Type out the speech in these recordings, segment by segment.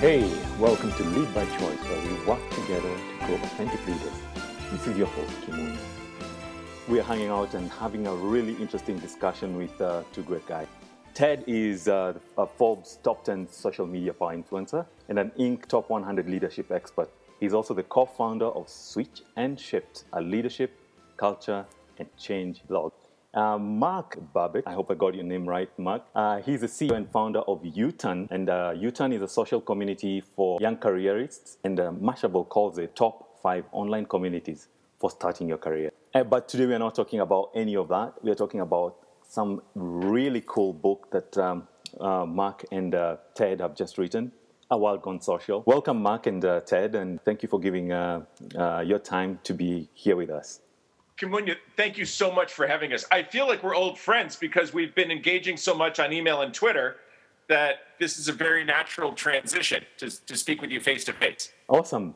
Hey, welcome to Lead by Choice, where we work together to grow authentic leaders. This is your host, Kimun. We are hanging out and having a really interesting discussion with uh, two great guys. Ted is uh, a Forbes top 10 social media power influencer and an Inc. top 100 leadership expert. He's also the co founder of Switch and Shift, a leadership, culture, and change blog. Uh, Mark Babbitt, I hope I got your name right, Mark. Uh, he's the CEO and founder of YouTern, and uh, YouTern is a social community for young careerists, and uh, Mashable calls it top five online communities for starting your career. Uh, but today we are not talking about any of that. We are talking about some really cool book that um, uh, Mark and uh, Ted have just written. A World Gone Social. Welcome, Mark and Ted, and thank you for giving your time to be here with us. Kimunya, thank you so much for having us. I feel like we're old friends because we've been engaging so much on email and Twitter that this is a very natural transition to, to speak with you face to face. Awesome.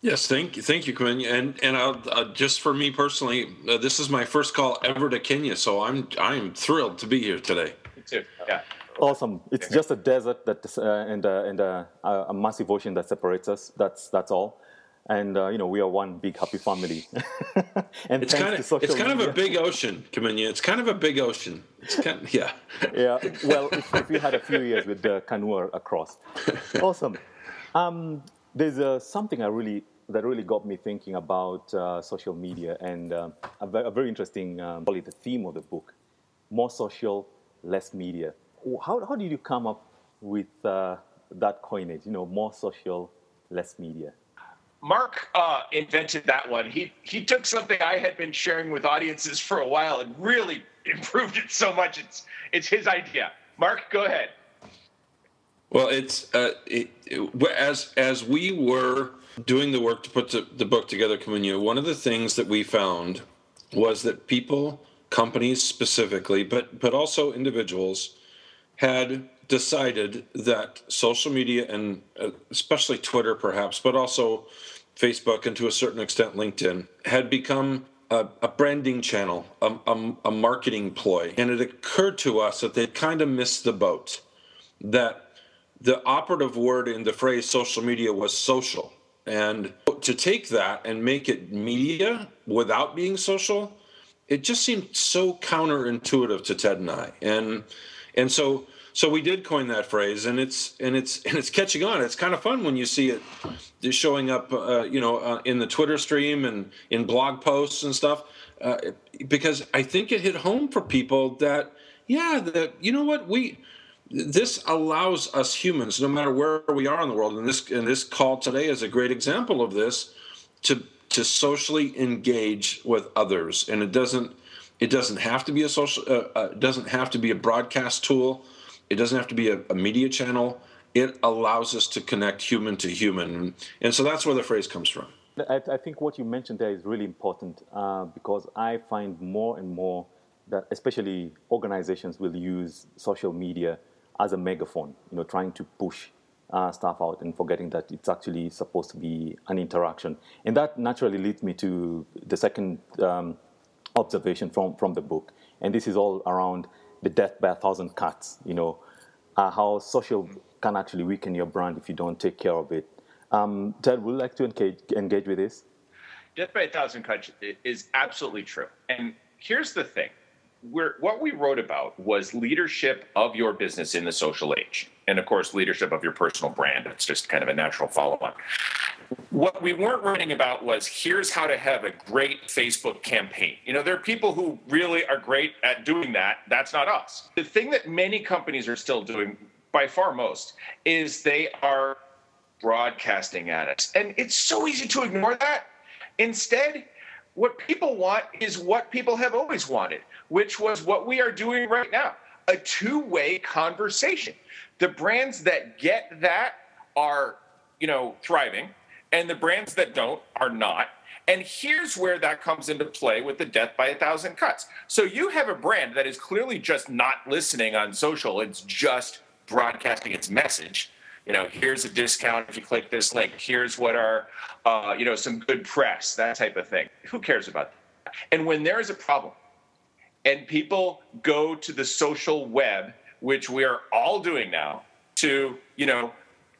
Yes, thank you, thank you, Kimunya. And and I'll, uh, just for me personally, uh, this is my first call ever to Kenya, so I'm I'm thrilled to be here today. Me too. Yeah. Awesome. It's just a desert that uh, and uh, and uh, a massive ocean that separates us. That's that's all and uh, you know we are one big happy family. and it's kind of it's kind media. of a big ocean, Kimunya. It's kind of a big ocean. It's kind of, yeah. yeah. Well, if, if, we had a few years with the canoe across, awesome. Um, there's uh, something I really that really got me thinking about uh, social media and uh, a, very, a, very interesting um, probably the theme of the book: more social, less media. How how did you come up with uh, that coinage? You know, more social, less media. Mark uh, invented that one. He he took something I had been sharing with audiences for a while and really improved it so much. It's it's his idea. Mark, go ahead. Well, it's uh, it, it, as as we were doing the work to put the, the book together, Kimunya, one of the things that we found was that people, companies specifically, but but also individuals, had decided that social media and uh, especially Twitter, perhaps, but also Facebook and to a certain extent LinkedIn had become a, a branding channel, a, a, a, marketing ploy. And it occurred to us that they'd kind of missed the boat, that the operative word in the phrase social media was social. And to take that and make it media without being social, it just seemed so counterintuitive to Ted and I. And and so so we did coin that phrase, and it's and it's and it's catching on. It's kind of fun when you see it showing up, uh, you know, uh, in the Twitter stream and in blog posts and stuff, uh, because I think it hit home for people that yeah, that you know what we this allows us humans, no matter where we are in the world, and this and this call today is a great example of this, to to socially engage with others, and it doesn't it doesn't have to be a social uh, uh, doesn't have to be a broadcast tool it doesn't have to be a, a media channel. It allows us to connect human to human. And so that's where the phrase comes from. I, I think what you mentioned there is really important uh, because I find more and more that especially organizations will use social media as a megaphone, you know, trying to push uh, stuff out and forgetting that it's actually supposed to be an interaction. And that naturally leads me to the second um, observation from, from the book. And this is all around the death by a thousand cuts, you know, uh, how social can actually weaken your brand if you don't take care of it. Um, Ted, would you like to engage, engage with this? Death by a thousand cuts is absolutely true. And here's the thing we're, what we wrote about was leadership of your business in the social age. And of course, leadership of your personal brand. It's just kind of a natural follow on. What we weren't writing about was here's how to have a great Facebook campaign. You know, there are people who really are great at doing that. That's not us. The thing that many companies are still doing, by far most, is they are broadcasting at us. And it's so easy to ignore that. Instead, what people want is what people have always wanted which was what we are doing right now a two way conversation. The brands that get that are, you know, thriving, and the brands that don't are not. And here's where that comes into play with the death by a thousand cuts. So you have a brand that is clearly just not listening on social, it's just broadcasting its message. You know, here's a discount if you click this link. Here's what are, uh, you know, some good press, that type of thing. Who cares about that? And when there is a problem, and people go to the social web, which we are all doing now, to you know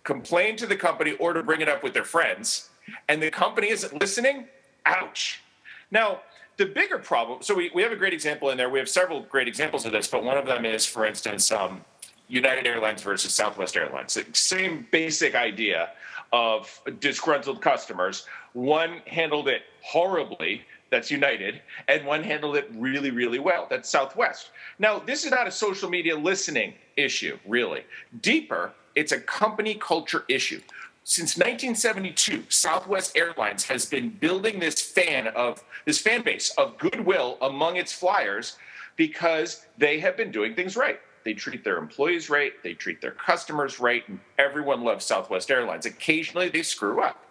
complain to the company or to bring it up with their friends, and the company isn't listening, ouch. Now, the bigger problem so we, we have a great example in there. We have several great examples of this, but one of them is, for instance, um, United Airlines versus Southwest Airlines. The same basic idea of disgruntled customers. One handled it horribly, that's United, and one handled it really, really well, that's Southwest. Now, this is not a social media listening issue, really. Deeper, it's a company culture issue. Since 1972, Southwest Airlines has been building this fan of this fan base of goodwill among its flyers because they have been doing things right. They treat their employees right, they treat their customers right, and everyone loves Southwest Airlines. Occasionally they screw up.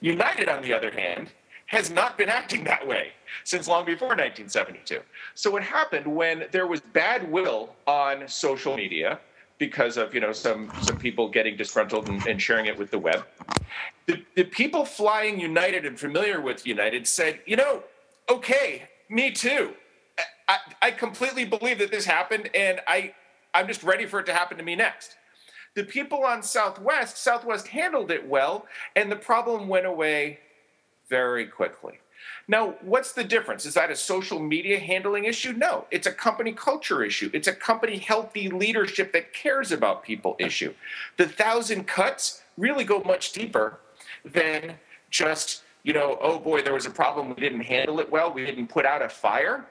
United, on the other hand, has not been acting that way since long before 1972. So what happened when there was bad will on social media because of you know some some people getting disgruntled and, and sharing it with the web, the, the people flying United and familiar with United said, you know, okay, me too. I, I completely believe that this happened, and I, I'm just ready for it to happen to me next. The people on Southwest, Southwest handled it well, and the problem went away very quickly. Now, what's the difference? Is that a social media handling issue? No, it's a company culture issue. It's a company healthy leadership that cares about people issue. The thousand cuts really go much deeper than just, you know, oh boy, there was a problem, we didn't handle it well, we didn't put out a fire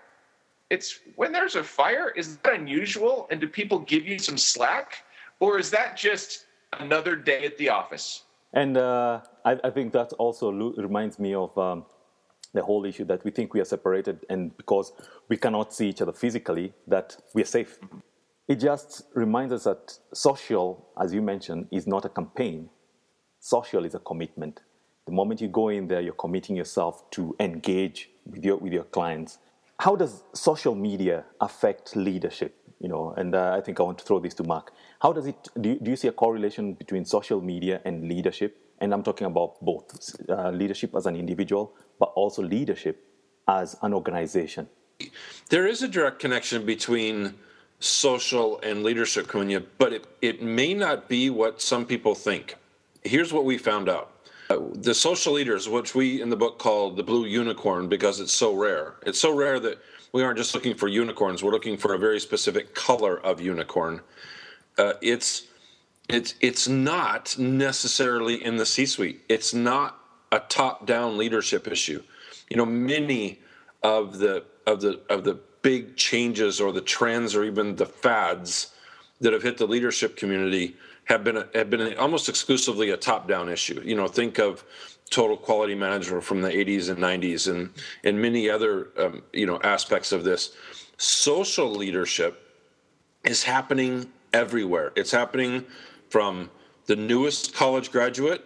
it's when there's a fire, is that unusual? And do people give you some slack? Or is that just another day at the office? And uh, I, I, think that also lo- reminds me of um, the whole issue that we think we are separated, and because we cannot see each other physically, that we are safe. It just reminds us that social, as you mentioned, is not a campaign. Social is a commitment. The moment you go in there, you're committing yourself to engage with your, with your clients how does social media affect leadership? You know, and uh, I think I want to throw this to Mark. How does it? Do you, do you see a correlation between social media and leadership? And I'm talking about both uh, leadership as an individual, but also leadership as an organization. There is a direct connection between social and leadership, Kunya, but it, it may not be what some people think. Here's what we found out the social leaders, which we in the book call the blue unicorn because it's so rare. It's so rare that we aren't just looking for unicorns, we're looking for a very specific color of unicorn. Uh, it's it's it's not necessarily in the C-suite. It's not a top-down leadership issue. You know, many of the of the of the big changes or the trends or even the fads that have hit the leadership community have been have been almost exclusively a top down issue. You know, think of total quality management from the 80s and 90s and and many other um, you know aspects of this. Social leadership is happening everywhere. It's happening from the newest college graduate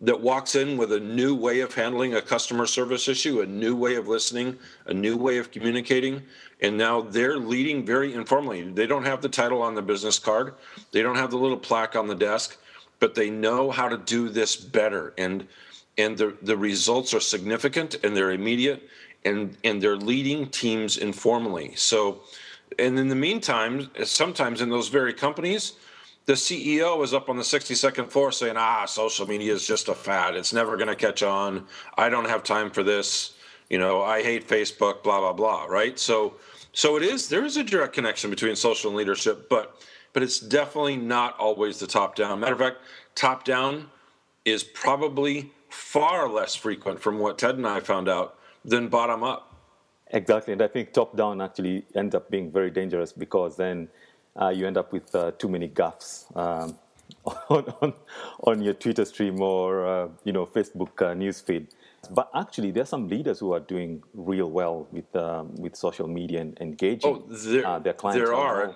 that walks in with a new way of handling a customer service issue, a new way of listening, a new way of communicating. And now they're leading very informally. They don't have the title on the business card, they don't have the little plaque on the desk, but they know how to do this better. And and the, the results are significant and they're immediate and, and they're leading teams informally. So, and in the meantime, sometimes in those very companies, the CEO is up on the 62nd floor saying, ah, social media is just a fad. It's never going to catch on. I don't have time for this. You know, I hate Facebook, blah, blah, blah, right? So, so it is, there is a direct connection between social and leadership, but, but it's definitely not always the top down. Matter of fact, top down is probably far less frequent from what Ted and I found out than bottom up. Exactly. And I think top down actually ends up being very dangerous because then uh, you end up with uh, too many gaffes um, on, on, on, your Twitter stream or uh, you know Facebook uh, newsfeed. But actually, there are some leaders who are doing real well with um, with social media and engaging oh, there, uh, their clients. There are.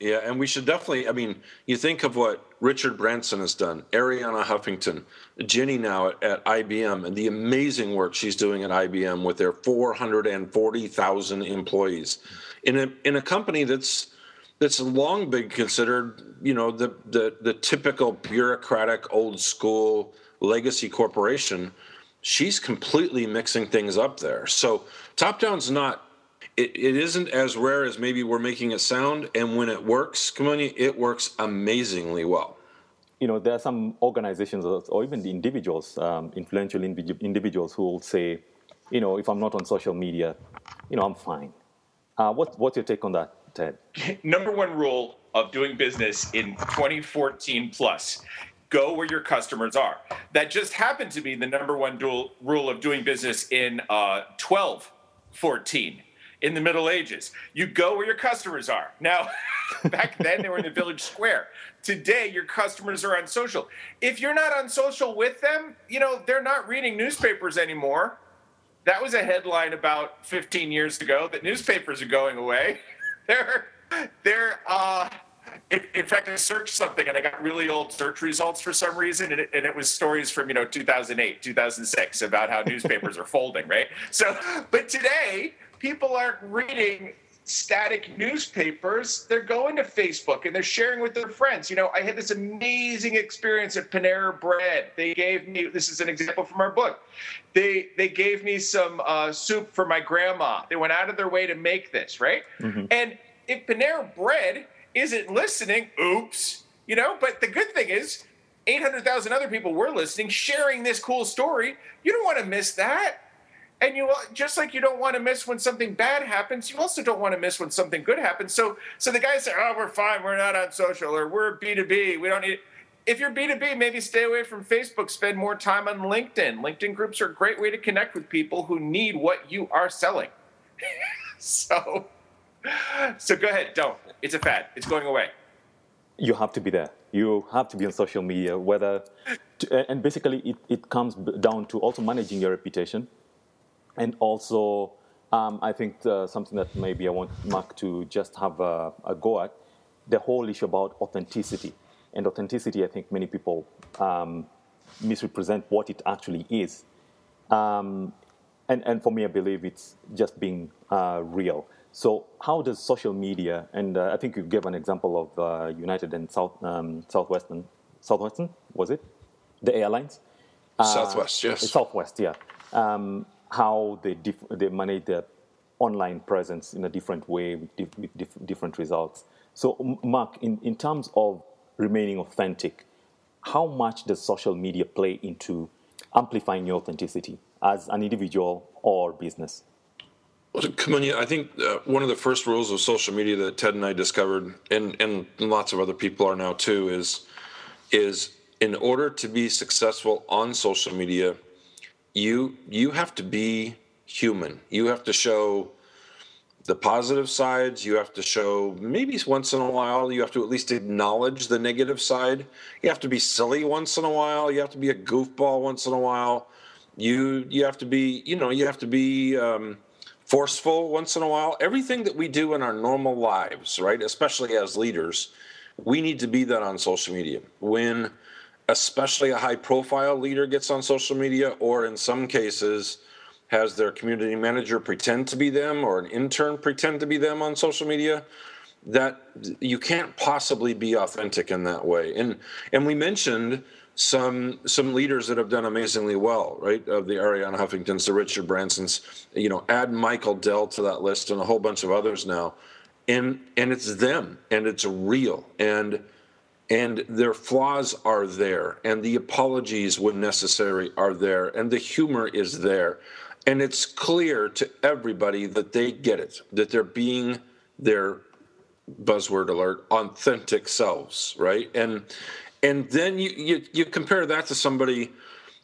Yeah, and we should definitely. I mean, you think of what Richard Branson has done, Arianna Huffington, Ginni now at, at IBM, and the amazing work she's doing at IBM with their 440,000 employees in a in a company that's that's long been considered, you know, the, the, the typical bureaucratic, old school legacy corporation. She's completely mixing things up there. So top down's not it, it isn't as rare as maybe we're making it sound. And when it works, on, it works amazingly well. you know, there are some organizations or even the individuals, um, influential individuals who will say, you know, if I'm not on social media, you know, I'm fine. Uh, what, what's your take on that, Ted? Number one rule of doing business in 2014 plus go where your customers are. That just happened to be the number one dual, rule of doing business in uh, 12 14 in the Middle Ages. You go where your customers are. Now, back then they were in the village square. Today, your customers are on social. If you're not on social with them, you know, they're not reading newspapers anymore. That was a headline about 15 years ago that newspapers are going away. they're, they're, uh, in, in, fact, I searched something and I got really old search results for some reason, and it, and it, was stories from you know 2008, 2006 about how newspapers are folding, right? So, but today people aren't reading static newspapers. They're going to Facebook and they're sharing with their friends. You know, I had this amazing experience at Panera Bread. They gave me this is an example from our book. They they gave me some uh, soup for my grandma. They went out of their way to make this, right? Mm-hmm. And if Panera Bread isn't listening, oops, you know. But the good thing is. 800,000 other people were listening, sharing this cool story. You don't want to miss that. And you just like you don't want to miss when something bad happens, you also don't want to miss when something good happens. So so the guys say, "Oh, we're fine. We're not on social, or we're B two B. We don't need." If you're B two B, maybe stay away from Facebook. Spend more time on LinkedIn. LinkedIn groups are a great way to connect with people who need what you are selling. so so go ahead. Don't. It's a fad. It's going away. You have to be there. You have to be on social media. Whether to, and basically it, it comes down to also managing your reputation and also, um, I think uh, something that maybe I want Mark to just have a, a, go at the whole issue about authenticity. And authenticity, I think many people um, misrepresent what it actually is. Um, and, and for me, I believe it's just being uh, real. So, how does social media, and uh, I think you gave an example of uh, United and South, um, Southwestern, Southwestern, was it? The airlines? Southwest, yes. Southwest, yeah. Um, how they, dif- they manage their online presence in a different way with, dif- with dif- different results. So, Mark, in, in terms of remaining authentic, how much does social media play into amplifying your authenticity as an individual or business? Well, Kimunya, I think uh, one of the first rules of social media that Ted and I discovered, and, and lots of other people are now too, is is in order to be successful on social media, you you have to be human. You have to show the positive sides. You have to show maybe once in a while. You have to at least acknowledge the negative side. You have to be silly once in a while. You have to be a goofball once in a while. You you have to be you know you have to be um, forceful once in a while. Everything that we do in our normal lives, right, especially as leaders, we need to be that on social media. When especially a high profile leader gets on social media, or in some cases, has their community manager pretend to be them or an intern pretend to be them on social media that you can't possibly be authentic in that way. And and we mentioned some some leaders that have done amazingly well right? Of the arianna huffingtons the richard bransons you know add michael dell to that list and a whole bunch of others now. And and it's them and it's real. And and their flaws are there and the apologies when necessary are there and the humor is there. And it's clear to everybody that they get it that they're being their buzzword alert authentic selves right? And and then you you, you compare that to somebody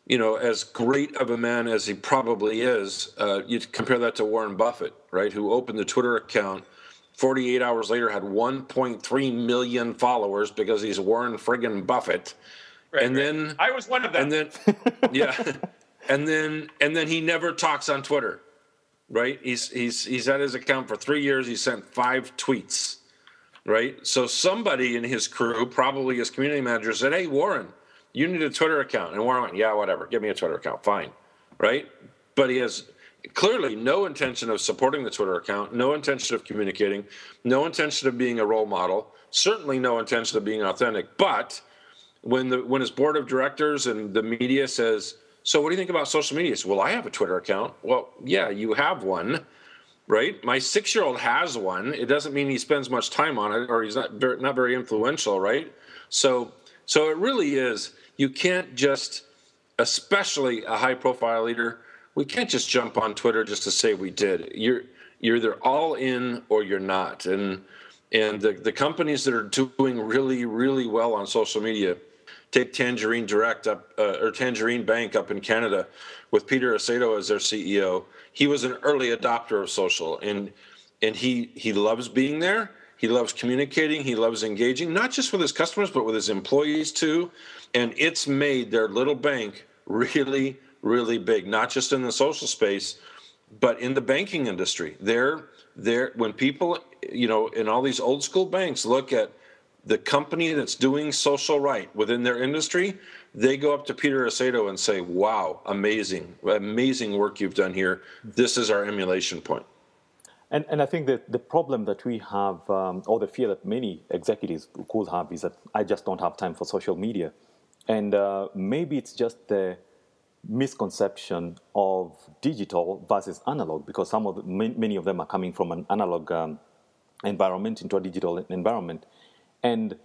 you know as great of a man as he probably is uh, you compare that to warren buffett right who opened the twitter account 48 hours later had 1.3 million followers because he's Warren friggin' Buffett. Right, and right. then I was one of them. And then yeah. and then and then he never talks on Twitter. Right? He's he's he's had his account for 3 years. He sent 5 tweets. Right? So somebody in his crew, probably his community manager said, "Hey Warren, you need a Twitter account." And Warren went, "Yeah, whatever. Give me a Twitter account. Fine." Right? But he has clearly no intention of supporting the Twitter account, no intention of communicating, no intention of being a role model, certainly no intention of being authentic. But when the when his board of directors and the media says, "So what do you think about social media?" Says, well, I have a Twitter account. Well, yeah, you have one, right? My six-year-old has one. It doesn't mean he spends much time on it or he's not very, not very influential, right? So So it really is. You can't just, especially a high profile leader, we can't just jump on Twitter just to say we did. You're you're either all in or you're not. And and the, the companies that are doing really, really well on social media, take Tangerine Direct up uh, or Tangerine Bank up in Canada with Peter Aceto as their CEO. He was an early adopter of social and and he he loves being there. He loves communicating. He loves engaging, not just with his customers, but with his employees too. And it's made their little bank really, really big, not just in the social space, but in the banking industry. They're, they're, when people, you know, in all these old school banks look at the company that's doing social right within their industry, they go up to Peter Aceto and say, wow, amazing, amazing work you've done here. This is our emulation point. And, and I think that the problem that we have, um, or the fear that many executives could have, is that I just don't have time for social media. And uh, maybe it's just the misconception of digital versus analog, because some of the, many of them are coming from an analog um, environment into a digital environment. And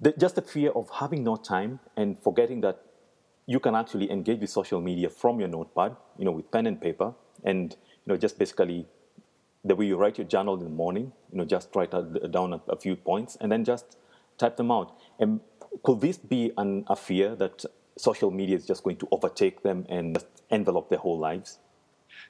the, just the fear of having no time and forgetting that you can actually engage with social media from your notepad, you know, with pen and paper, and you know, just basically the way you write your journal in the morning, you know, just write down a, a few points and then just type them out. And could this be an, a fear that social media is just going to overtake them and envelop their whole lives?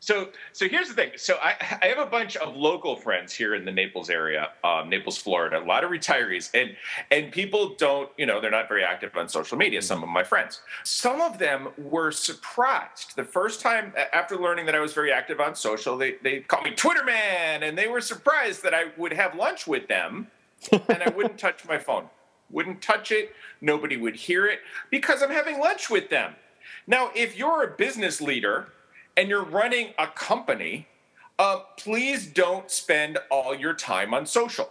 So, so here's the thing. So I, I have a bunch of local friends here in the Naples area, um, Naples, Florida. A lot of retirees, and and people don't, you know, they're not very active on social media. Some of my friends, some of them were surprised the first time after learning that I was very active on social. They they called me Twitter man, and they were surprised that I would have lunch with them, and I wouldn't touch my phone, wouldn't touch it. Nobody would hear it because I'm having lunch with them. Now, if you're a business leader and you're running a company, uh, please don't spend all your time on social.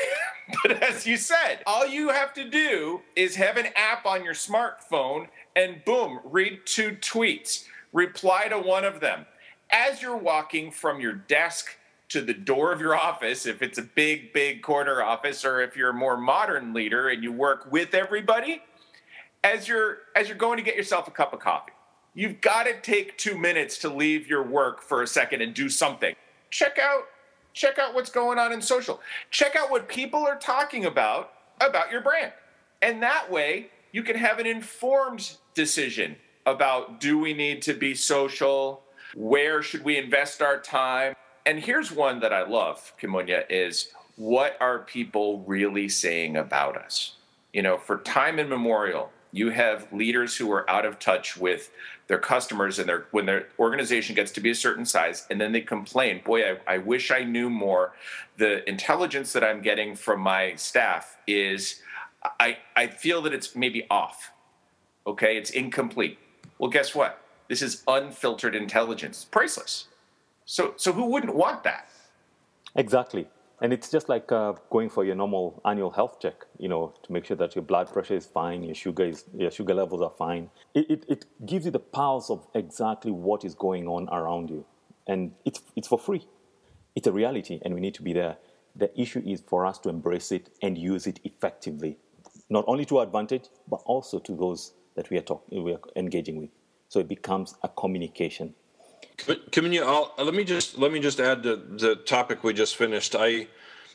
but as you said, all you have to do is have an app on your smartphone and boom, read two tweets, reply to one of them. As you're walking from your desk to the door of your office, if it's a big, big corner office, or if you're a more modern leader and you work with everybody, as you're as you're going to get yourself a cup of coffee you've got to take two minutes to leave your work for a second and do something. Check out check out what's going on in social. Check out what people are talking about about your brand. And that way you can have an informed decision about do we need to be social? Where should we invest our time? And here's one that I love, Kimunya, is what are people really saying about us? You know, for time immemorial, you have leaders who are out of touch with their customers and their when their organization gets to be a certain size and then they complain boy I, I wish i knew more. The intelligence that i'm getting from my staff is i i feel that it's maybe off okay? It's incomplete. Well guess what? This is unfiltered intelligence. Priceless so so who wouldn't want that exactly and it's just like uh, going for your normal annual health check, you know, to make sure that your blood pressure is fine, your sugar is your sugar levels are fine. It, it, it gives you the pulse of exactly what is going on around you, and it's it's for free. It's a reality, and we need to be there. The issue is for us to embrace it and use it effectively, not only to our advantage, but also to those that we are talking, we are engaging with. So it becomes a communication Kimunya, I'll, uh, let me just let me just add to the topic we just finished. I,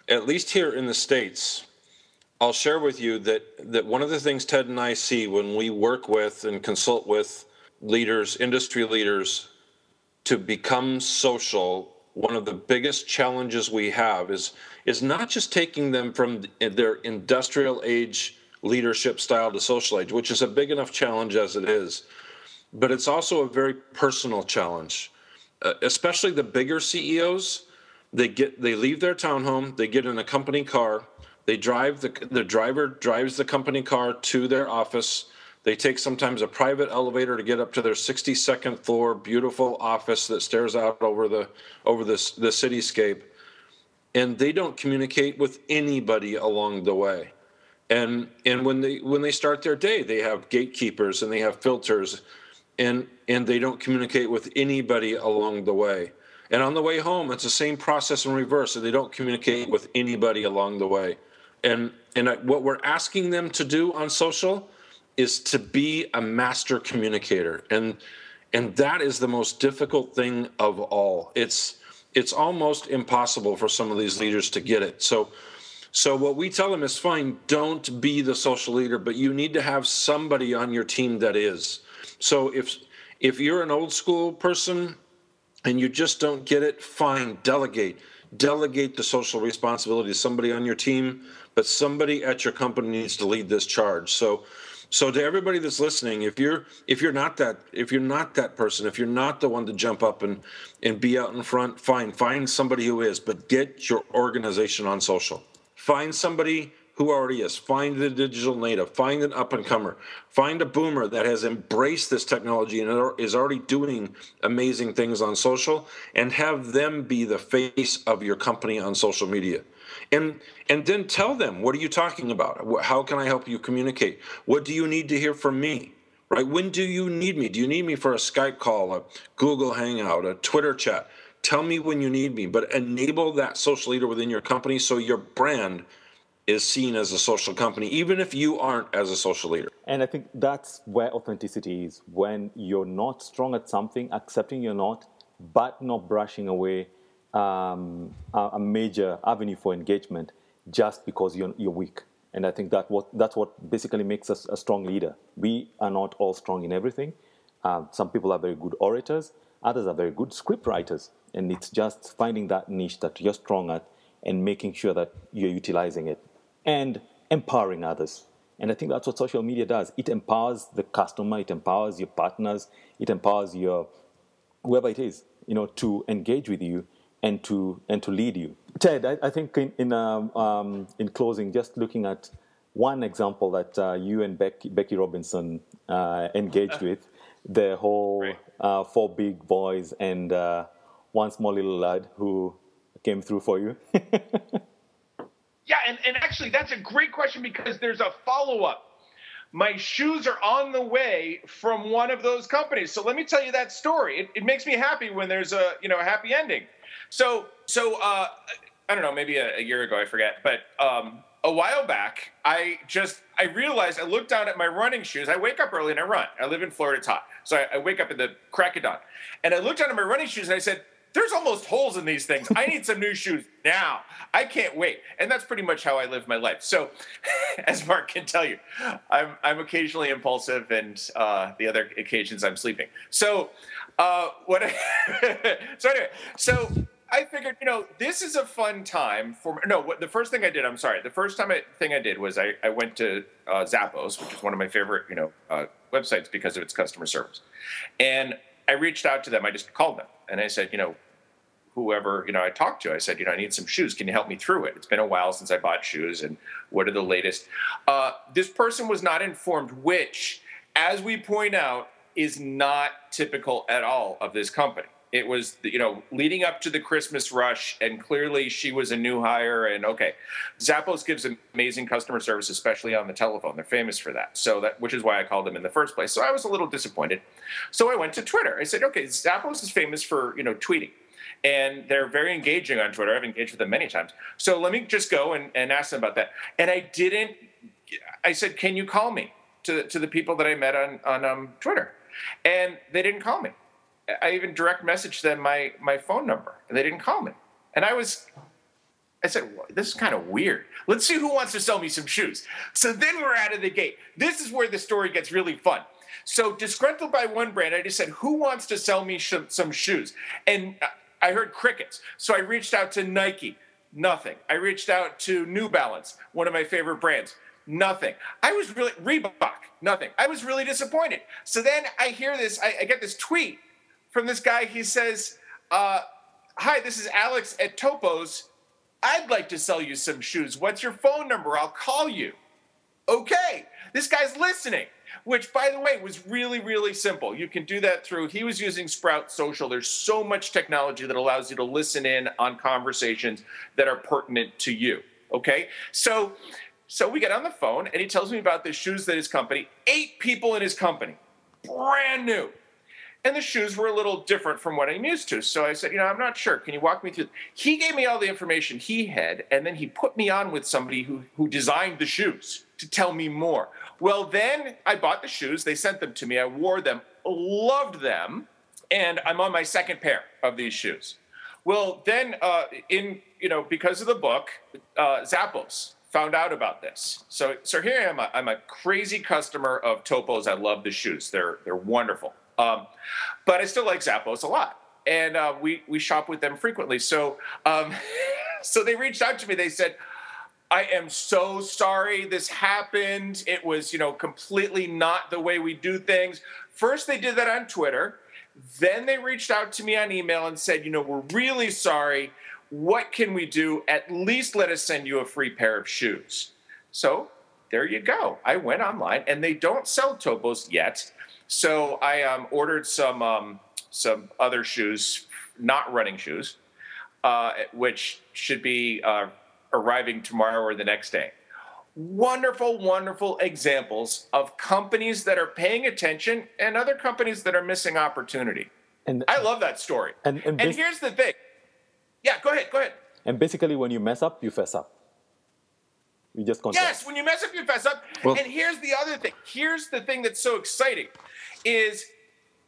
at least here in the states, I'll share with you that that one of the things Ted and I see when we work with and consult with leaders, industry leaders, to become social. One of the biggest challenges we have is is not just taking them from their industrial age leadership style to social age, which is a big enough challenge as it is but it's also a very personal challenge. Uh, especially the bigger CEOs, they get they leave their townhome, they get in a company car, they drive the the driver drives the company car to their office. They take sometimes a private elevator to get up to their 62nd floor beautiful office that stares out over the over this the cityscape. And they don't communicate with anybody along the way. And and when they when they start their day, they have gatekeepers and they have filters and and they don't communicate with anybody along the way. And on the way home, it's the same process in reverse. So they don't communicate with anybody along the way. And and what we're asking them to do on social is to be a master communicator. And and that is the most difficult thing of all. It's it's almost impossible for some of these leaders to get it. So so what we tell them is fine, don't be the social leader, but you need to have somebody on your team that is. So if if you're an old school person and you just don't get it, fine, delegate. Delegate the social responsibility to somebody on your team, but somebody at your company needs to lead this charge. So so to everybody that's listening, if you're if you're not that if you're not that person, if you're not the one to jump up and and be out in front, fine, find somebody who is, but get your organization on social. Find somebody who already is. Find the digital native. Find an up and comer. Find a boomer that has embraced this technology and is already doing amazing things on social, and have them be the face of your company on social media. And and then tell them what are you talking about? How can I help you communicate? What do you need to hear from me? Right? When do you need me? Do you need me for a Skype call, a Google Hangout, a Twitter chat? Tell me when you need me, but enable that social leader within your company so your brand is seen as a social company, even if you aren't as a social leader. And I think that's where authenticity is when you're not strong at something, accepting you're not, but not brushing away um, a, major avenue for engagement just because you're, you're weak. And I think that what, that's what basically makes us a strong leader. We are not all strong in everything. Uh, some people are very good orators, others are very good script writers. And it's just finding that niche that you're strong at and making sure that you're utilizing it and empowering others. And I think that's what social media does. It empowers the customer, it empowers your partners, it empowers your whoever it is, you know, to engage with you and to and to lead you. Ted, I, I think in in, um, um, in closing, just looking at one example that uh, you and Becky, Becky Robinson uh, engaged with, the whole right. uh, four big boys and uh, one small little lad who came through for you. yeah, and, and actually, that's a great question because there's a follow up. My shoes are on the way from one of those companies. So let me tell you that story. It, it makes me happy when there's a you know a happy ending. So so uh, I don't know, maybe a, a year ago, I forget, but um, a while back, I just I realized I looked down at my running shoes. I wake up early and I run. I live in Florida, it's hot, so I, I wake up in the crack of dawn, and I looked down at my running shoes and I said, "There's almost holes in these things. I need some new shoes now. I can't wait." And that's pretty much how I live my life. So, as Mark can tell you, I'm I'm occasionally impulsive, and uh, the other occasions I'm sleeping. So, uh, what? so anyway, so I figured, you know, this is a fun time for no. What the first thing I did, I'm sorry, the first time I, thing I did was I, I went to uh, Zappos, which is one of my favorite, you know, uh, websites because of its customer service, and I reached out to them. I just called them and I said, you know, whoever you know I talked to, I said, you know, I need some shoes. Can you help me through it? It's been a while since I bought shoes, and what are the latest? Uh, this person was not informed, which, as we point out, is not typical at all of this company. It was you know leading up to the christmas rush and clearly she was a new hire and okay. Zappos gives amazing customer service especially on the telephone. They're famous for that. So that which is why i called them in the first place. So i was a little disappointed. So i went to twitter. I said okay zappos is famous for you know tweeting and they're very engaging on twitter i've engaged with them many times so let me just go and, and ask them about that and i didn't i said can you call me to, to the people that i met on, on um, twitter and they didn't call me I even direct messaged them my my phone number, and they didn't call me. And I was, I said, well, this is kind of weird. Let's see who wants to sell me some shoes. So then we're out of the gate. This is where the story gets really fun. So disgruntled by one brand, I just said, who wants to sell me sh- some shoes? And I heard crickets. So I reached out to Nike. Nothing. I reached out to New Balance, one of my favorite brands. Nothing. I was really Reebok. Nothing. I was really disappointed. So then I hear this. I, I get this tweet from this guy. He says, uh, Hi, this is Alex at Topos. I'd like to sell you some shoes. What's your phone number? I'll call you. Okay, this guy's listening, which, by the way, was really, really simple. You can do that through, he was using Sprout Social. There's so much technology that allows you to listen in on conversations that are pertinent to you. Okay, so so we get on the phone and he tells me about the shoes that his company, eight people in his company, brand new. and the shoes were a little different from what I'm used to. So I said, you know, I'm not sure. Can you walk me through? He gave me all the information he had, and then he put me on with somebody who who designed the shoes to tell me more. Well, then I bought the shoes. They sent them to me. I wore them, loved them, and I'm on my second pair of these shoes. Well, then uh, in you know because of the book, uh, Zappos found out about this. So so here I am. I'm a crazy customer of Topos. I love the shoes. They're they're wonderful. Um, but I still like Zappos a lot, and uh, we we shop with them frequently. So um, so they reached out to me. They said. I am so sorry this happened. It was, you know, completely not the way we do things. First, they did that on Twitter. Then they reached out to me on email and said, you know, we're really sorry. What can we do? At least let us send you a free pair of shoes. So there you go. I went online and they don't sell Topos yet. So I um, ordered some um, some other shoes, not running shoes, uh, which should be uh, arriving tomorrow or the next day. Wonderful, wonderful examples of companies that are paying attention and other companies that are missing opportunity. And I love that story. And, and, and here's the thing. Yeah, go ahead, go ahead. And basically, when you mess up, you fess up. You just contract. Yes, when you mess up, you fess up. Well, and here's the other thing. Here's the thing that's so exciting is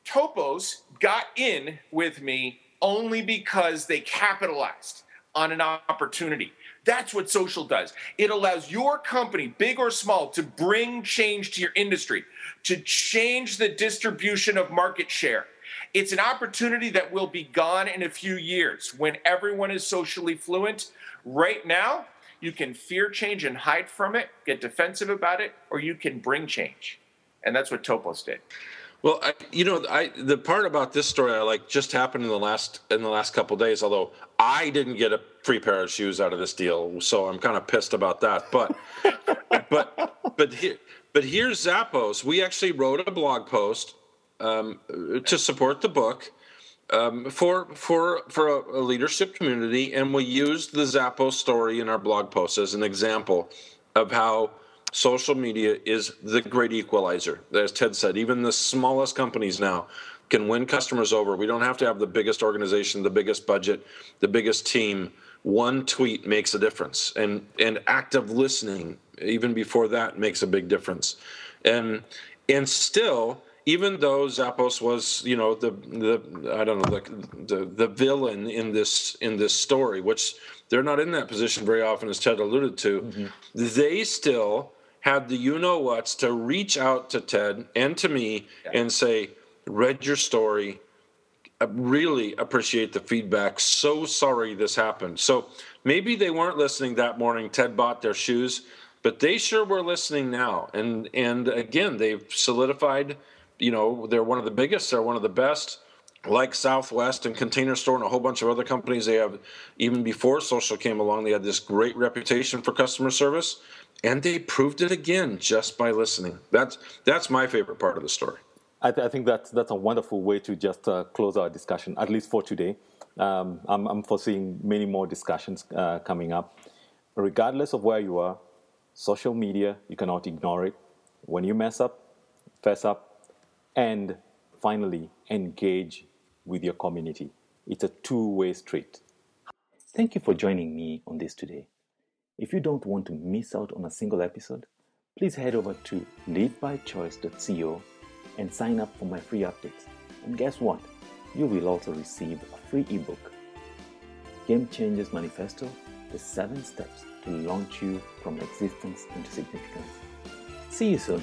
Topos got in with me only because they capitalized on an opportunity. That's what social does. It allows your company, big or small, to bring change to your industry, to change the distribution of market share. It's an opportunity that will be gone in a few years when everyone is socially fluent. Right now, you can fear change and hide from it, get defensive about it, or you can bring change. And that's what Topos did. Well, I, you know, I the part about this story I like just happened in the last in the last couple days. Although I didn't get a free pair of shoes out of this deal, so I'm kind of pissed about that. But but but here but here's Zappos. We actually wrote a blog post um, to support the book um, for for for a, a, leadership community, and we used the Zappos story in our blog post as an example of how social media is the great equalizer. As Ted said, even the smallest companies now can win customers over. We don't have to have the biggest organization, the biggest budget, the biggest team. One tweet makes a difference, and and active listening, even before that, makes a big difference. And and still, even though Zappos was, you know, the the I don't know the the, the villain in this in this story, which they're not in that position very often, as Ted alluded to, mm-hmm. they still had the you know what's to reach out to Ted and to me yeah. and say, read your story. I really appreciate the feedback. So sorry this happened. So maybe they weren't listening that morning. Ted bought their shoes, but they sure were listening now. And and again, they've solidified. You know, they're one of the biggest. They're one of the best. Like Southwest and Container Store and a whole bunch of other companies, they have even before social came along, they had this great reputation for customer service and they proved it again just by listening. That's that's my favorite part of the story. I, th- I think that's that's a wonderful way to just uh, close our discussion, at least for today. Um, I'm, I'm, foreseeing many more discussions uh, coming up. Regardless of where you are, social media you cannot ignore it. When you mess up, fess up, and finally engage with your community. It's a two-way street. Thank you for joining me on this today. If you don't want to miss out on a single episode, please head over to leadbychoice.co and sign up for my free updates. And guess what? You will also receive a free ebook Game Changers Manifesto The 7 Steps to Launch You from Existence into Significance. See you soon.